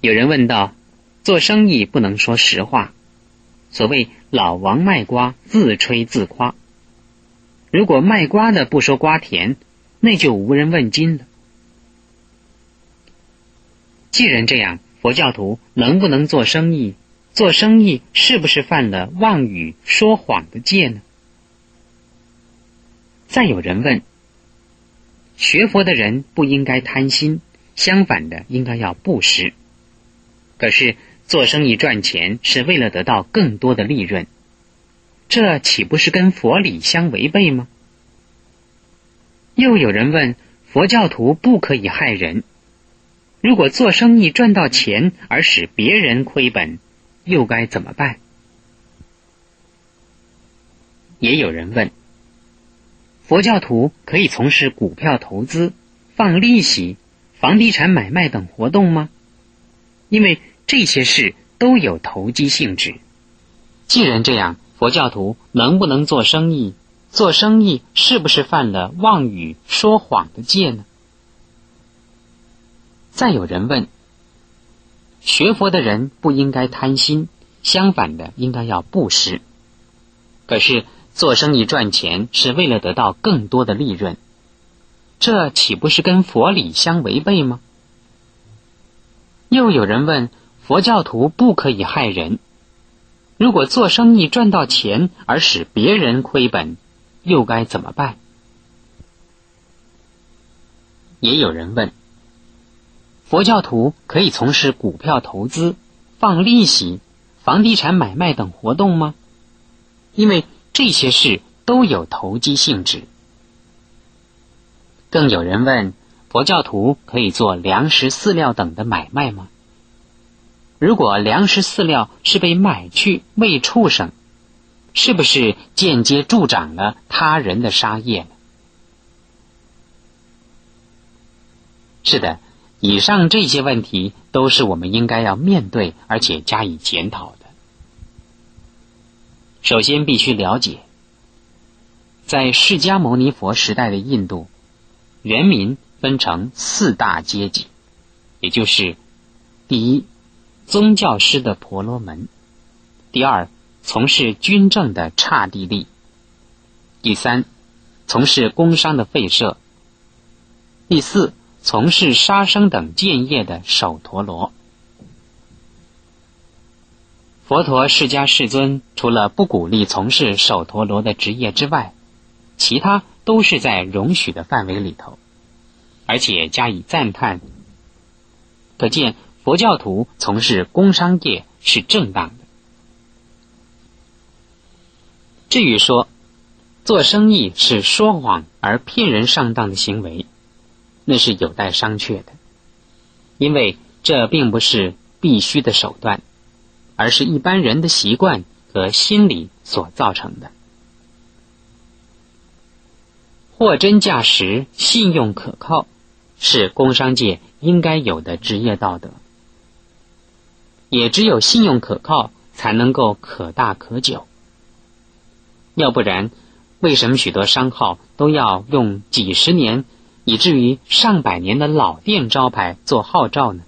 有人问道：“做生意不能说实话，所谓老王卖瓜，自吹自夸。如果卖瓜的不说瓜甜，那就无人问津了。既然这样，佛教徒能不能做生意？做生意是不是犯了妄语说谎的戒呢？”再有人问：“学佛的人不应该贪心，相反的，应该要布施。”可是做生意赚钱是为了得到更多的利润，这岂不是跟佛理相违背吗？又有人问：佛教徒不可以害人，如果做生意赚到钱而使别人亏本，又该怎么办？也有人问：佛教徒可以从事股票投资、放利息、房地产买卖等活动吗？因为这些事都有投机性质。既然这样，佛教徒能不能做生意？做生意是不是犯了妄语说谎的戒呢？再有人问：学佛的人不应该贪心，相反的，应该要布施。可是做生意赚钱是为了得到更多的利润，这岂不是跟佛理相违背吗？又有人问：佛教徒不可以害人，如果做生意赚到钱而使别人亏本，又该怎么办？也有人问：佛教徒可以从事股票投资、放利息、房地产买卖等活动吗？因为这些事都有投机性质。更有人问。佛教徒可以做粮食饲料等的买卖吗？如果粮食饲料是被买去喂畜生，是不是间接助长了他人的杀业呢？是的，以上这些问题都是我们应该要面对而且加以检讨的。首先，必须了解，在释迦牟尼佛时代的印度，人民。分成四大阶级，也就是：第一，宗教师的婆罗门；第二，从事军政的刹帝利；第三，从事工商的费舍；第四，从事杀生等建业的首陀罗。佛陀释迦世尊除了不鼓励从事首陀罗的职业之外，其他都是在容许的范围里头。而且加以赞叹，可见佛教徒从事工商业是正当的。至于说做生意是说谎而骗人上当的行为，那是有待商榷的，因为这并不是必须的手段，而是一般人的习惯和心理所造成的。货真价实，信用可靠。是工商界应该有的职业道德，也只有信用可靠，才能够可大可久。要不然，为什么许多商号都要用几十年，以至于上百年的老店招牌做号召呢？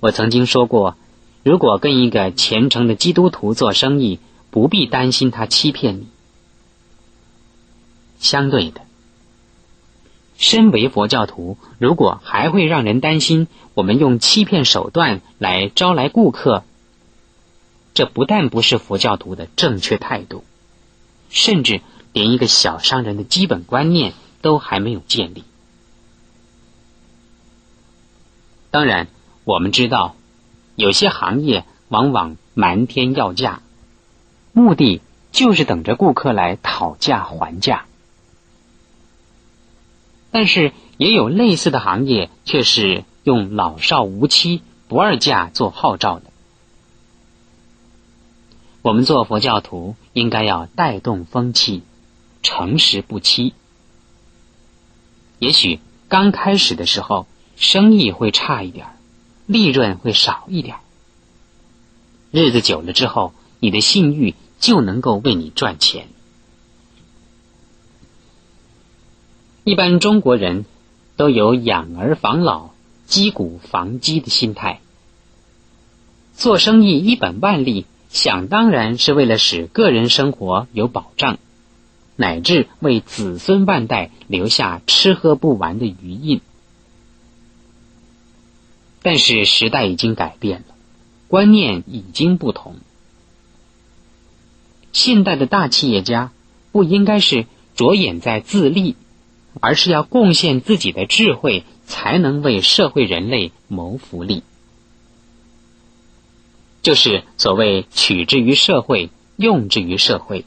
我曾经说过，如果跟一个虔诚的基督徒做生意，不必担心他欺骗你。相对的。身为佛教徒，如果还会让人担心我们用欺骗手段来招来顾客，这不但不是佛教徒的正确态度，甚至连一个小商人的基本观念都还没有建立。当然，我们知道，有些行业往往瞒天要价，目的就是等着顾客来讨价还价。但是也有类似的行业，却是用老少无欺、不二价做号召的。我们做佛教徒，应该要带动风气，诚实不欺。也许刚开始的时候，生意会差一点利润会少一点日子久了之后，你的信誉就能够为你赚钱。一般中国人都有养儿防老、击鼓防饥的心态。做生意一本万利，想当然是为了使个人生活有保障，乃至为子孙万代留下吃喝不完的余印。但是时代已经改变了，观念已经不同。现代的大企业家不应该是着眼在自立，而是要贡献自己的智慧，才能为社会人类谋福利。就是所谓取之于社会，用之于社会，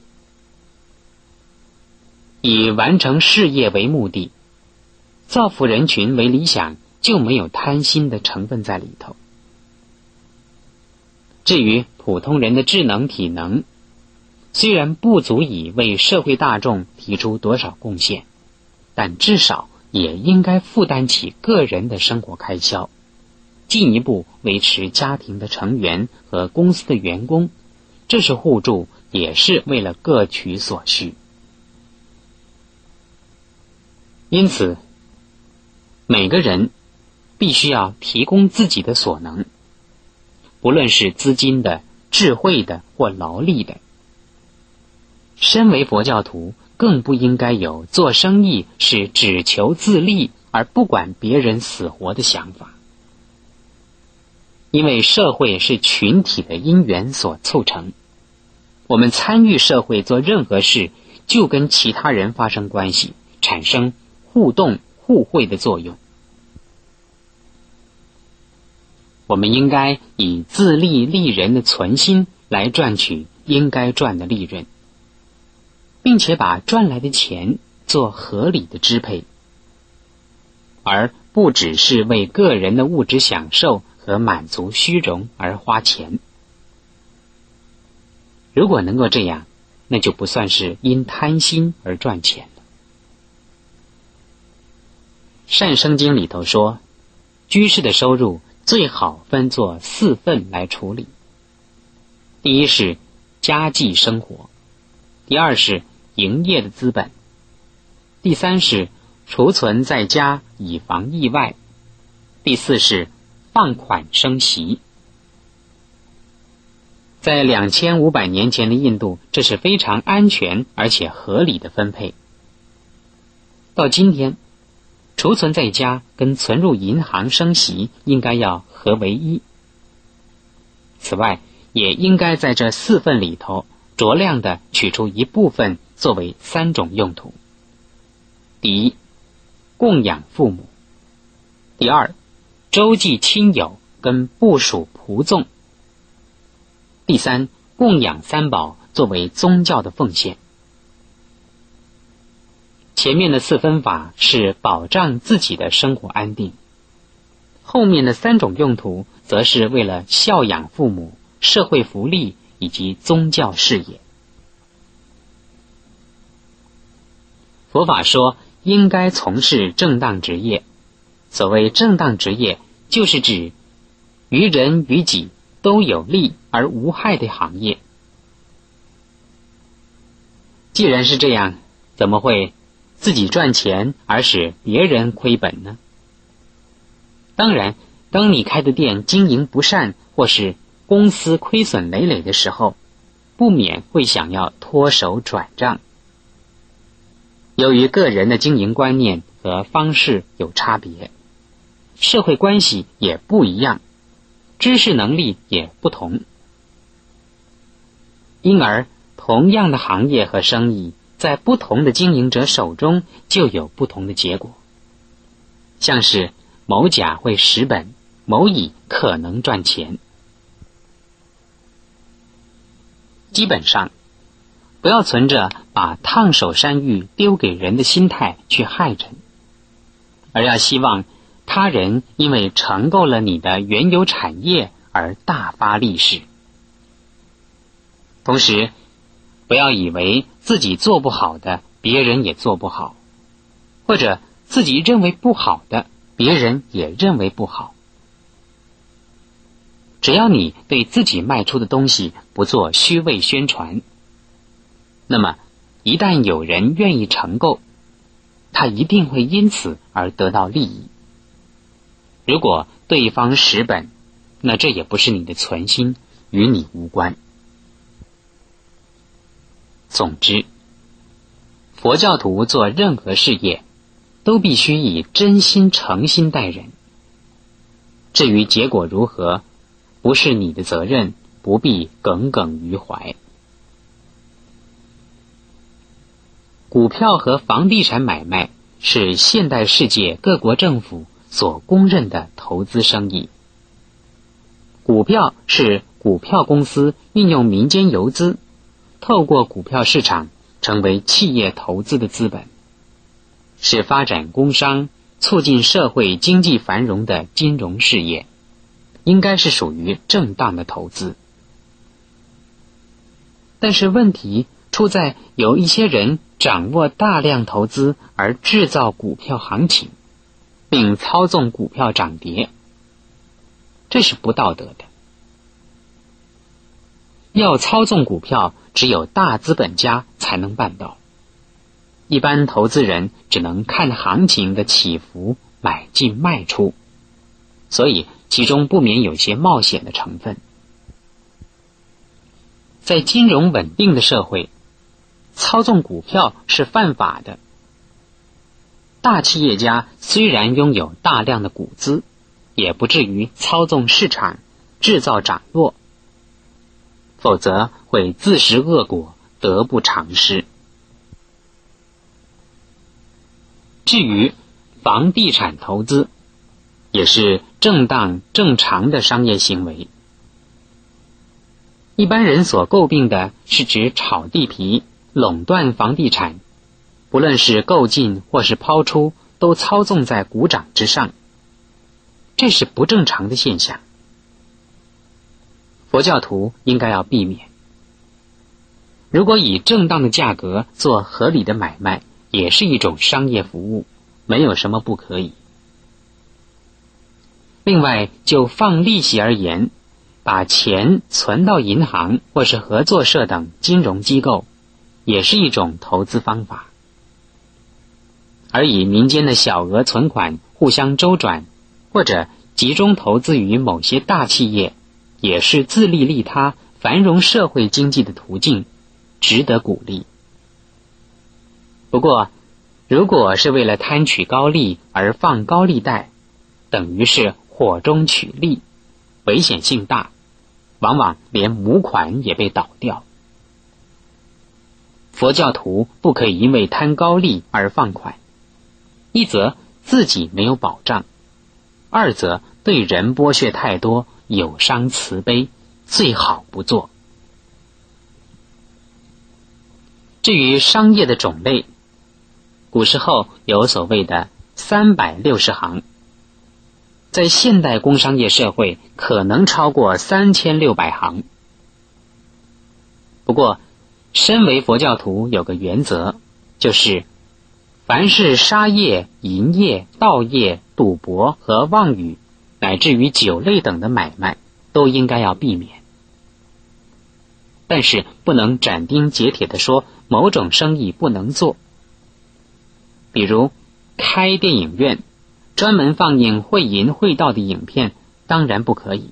以完成事业为目的，造福人群为理想，就没有贪心的成分在里头。至于普通人的智能体能，虽然不足以为社会大众提出多少贡献，但至少也应该负担起个人的生活开销。进一步维持家庭的成员和公司的员工，这是互助，也是为了各取所需。因此，每个人必须要提供自己的所能，不论是资金的、智慧的或劳力的。身为佛教徒，更不应该有做生意是只求自利而不管别人死活的想法。因为社会是群体的因缘所促成，我们参与社会做任何事，就跟其他人发生关系，产生互动互惠的作用。我们应该以自利利人的存心来赚取应该赚的利润，并且把赚来的钱做合理的支配，而不只是为个人的物质享受。和满足虚荣而花钱，如果能够这样，那就不算是因贪心而赚钱了。《善生经》里头说，居士的收入最好分作四份来处理：第一是家计生活，第二是营业的资本，第三是储存在家以防意外，第四是。放款生息，在两千五百年前的印度，这是非常安全而且合理的分配。到今天，储存在家跟存入银行生息应该要合为一。此外，也应该在这四份里头酌量的取出一部分作为三种用途：第一，供养父母；第二，周济亲友跟部属仆众。第三，供养三宝作为宗教的奉献。前面的四分法是保障自己的生活安定，后面的三种用途则是为了孝养父母、社会福利以及宗教事业。佛法说，应该从事正当职业。所谓正当职业，就是指于人于己都有利而无害的行业。既然是这样，怎么会自己赚钱而使别人亏本呢？当然，当你开的店经营不善，或是公司亏损累累的时候，不免会想要脱手转账。由于个人的经营观念和方式有差别。社会关系也不一样，知识能力也不同，因而同样的行业和生意，在不同的经营者手中就有不同的结果。像是某甲会蚀本，某乙可能赚钱。基本上，不要存着把烫手山芋丢给人的心态去害人，而要希望。他人因为承购了你的原有产业而大发利市，同时不要以为自己做不好的别人也做不好，或者自己认为不好的别人也认为不好。只要你对自己卖出的东西不做虚伪宣传，那么一旦有人愿意承购，他一定会因此而得到利益。如果对方蚀本，那这也不是你的存心，与你无关。总之，佛教徒做任何事业，都必须以真心诚心待人。至于结果如何，不是你的责任，不必耿耿于怀。股票和房地产买卖是现代世界各国政府所公认的投资生意。股票是股票公司运用民间游资，透过股票市场成为企业投资的资本，是发展工商、促进社会经济繁荣的金融事业，应该是属于正当的投资。但是问题出在有一些人。掌握大量投资而制造股票行情，并操纵股票涨跌，这是不道德的。要操纵股票，只有大资本家才能办到，一般投资人只能看行情的起伏买进卖出，所以其中不免有些冒险的成分。在金融稳定的社会。操纵股票是犯法的。大企业家虽然拥有大量的股资，也不至于操纵市场、制造涨落，否则会自食恶果，得不偿失。至于房地产投资，也是正当正常的商业行为。一般人所诟病的是指炒地皮。垄断房地产，不论是购进或是抛出，都操纵在股掌之上，这是不正常的现象。佛教徒应该要避免。如果以正当的价格做合理的买卖，也是一种商业服务，没有什么不可以。另外，就放利息而言，把钱存到银行或是合作社等金融机构。也是一种投资方法，而以民间的小额存款互相周转，或者集中投资于某些大企业，也是自利利他、繁荣社会经济的途径，值得鼓励。不过，如果是为了贪取高利而放高利贷，等于是火中取栗，危险性大，往往连母款也被倒掉。佛教徒不可以因为贪高利而放款，一则自己没有保障，二则对人剥削太多，有伤慈悲，最好不做。至于商业的种类，古时候有所谓的三百六十行，在现代工商业社会可能超过三千六百行，不过。身为佛教徒，有个原则，就是凡是杀业、淫业、盗业、赌博和妄语，乃至于酒类等的买卖，都应该要避免。但是不能斩钉截铁的说某种生意不能做。比如开电影院，专门放映会淫会道的影片，当然不可以。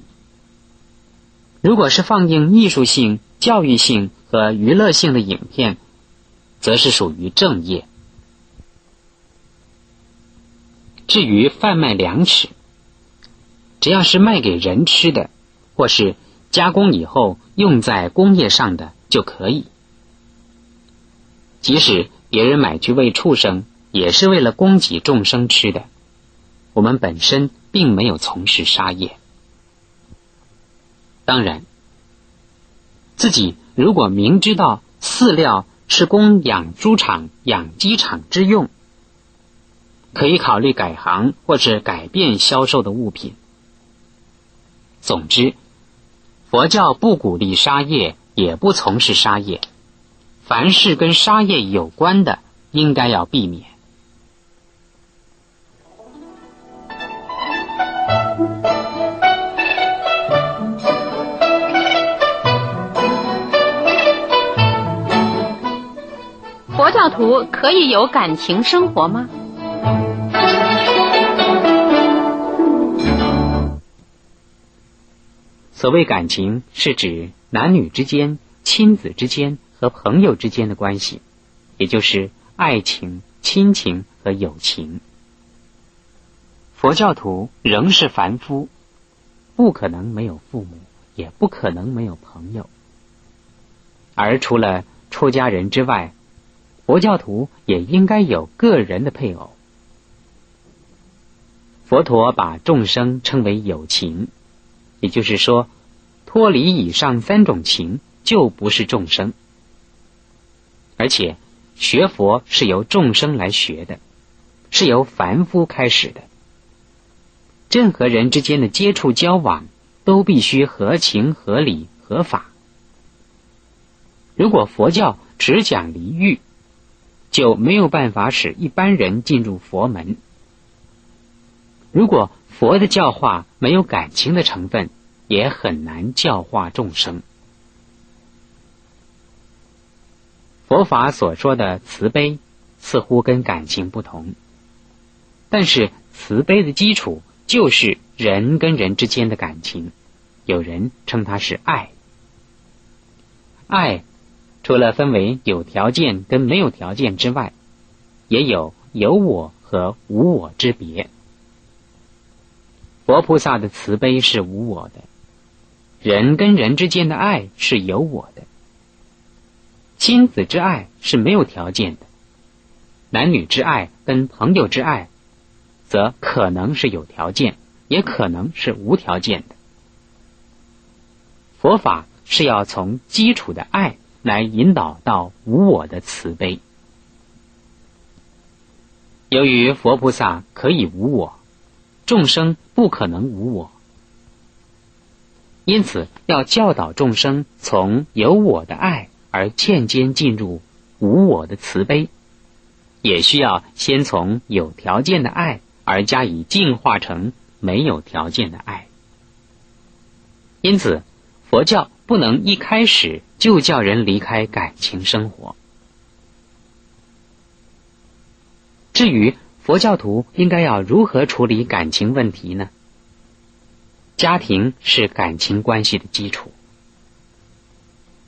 如果是放映艺术性、教育性，和娱乐性的影片，则是属于正业。至于贩卖粮食，只要是卖给人吃的，或是加工以后用在工业上的就可以。即使别人买去喂畜生，也是为了供给众生吃的。我们本身并没有从事杀业。当然，自己。如果明知道饲料是供养猪场、养鸡场之用，可以考虑改行或是改变销售的物品。总之，佛教不鼓励杀业，也不从事杀业。凡是跟杀业有关的，应该要避免。佛教徒可以有感情生活吗？所谓感情，是指男女之间、亲子之间和朋友之间的关系，也就是爱情、亲情和友情。佛教徒仍是凡夫，不可能没有父母，也不可能没有朋友。而除了出家人之外，佛教徒也应该有个人的配偶。佛陀把众生称为有情。也就是说，脱离以上三种情，就不是众生。而且，学佛是由众生来学的，是由凡夫开始的。任何人之间的接触交往，都必须合情、合理、合法。如果佛教只讲离欲，就没有办法使一般人进入佛门。如果佛的教化没有感情的成分，也很难教化众生。佛法所说的慈悲，似乎跟感情不同，但是慈悲的基础就是人跟人之间的感情。有人称它是爱。爱除了分为有条件跟没有条件之外，也有有我和无我之别。佛菩萨的慈悲是无我的，人跟人之间的爱是有我的，亲子之爱是没有条件的，男女之爱跟朋友之爱，则可能是有条件，也可能是无条件的。佛法是要从基础的爱来引导到无我的慈悲。由于佛菩萨可以无我。众生不可能无我，因此要教导众生从有我的爱而渐渐进入无我的慈悲，也需要先从有条件的爱而加以净化成没有条件的爱。因此，佛教不能一开始就叫人离开感情生活。至于，佛教徒应该要如何处理感情问题呢？家庭是感情关系的基础。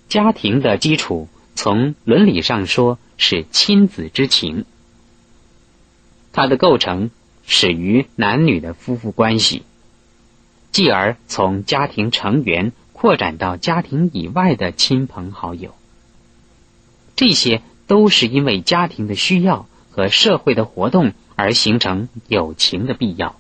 家庭的基础，从伦理上说是亲子之情。它的构成始于男女的夫妇关系，继而从家庭成员扩展到家庭以外的亲朋好友。这些都是因为家庭的需要和社会的活动。而形成友情的必要。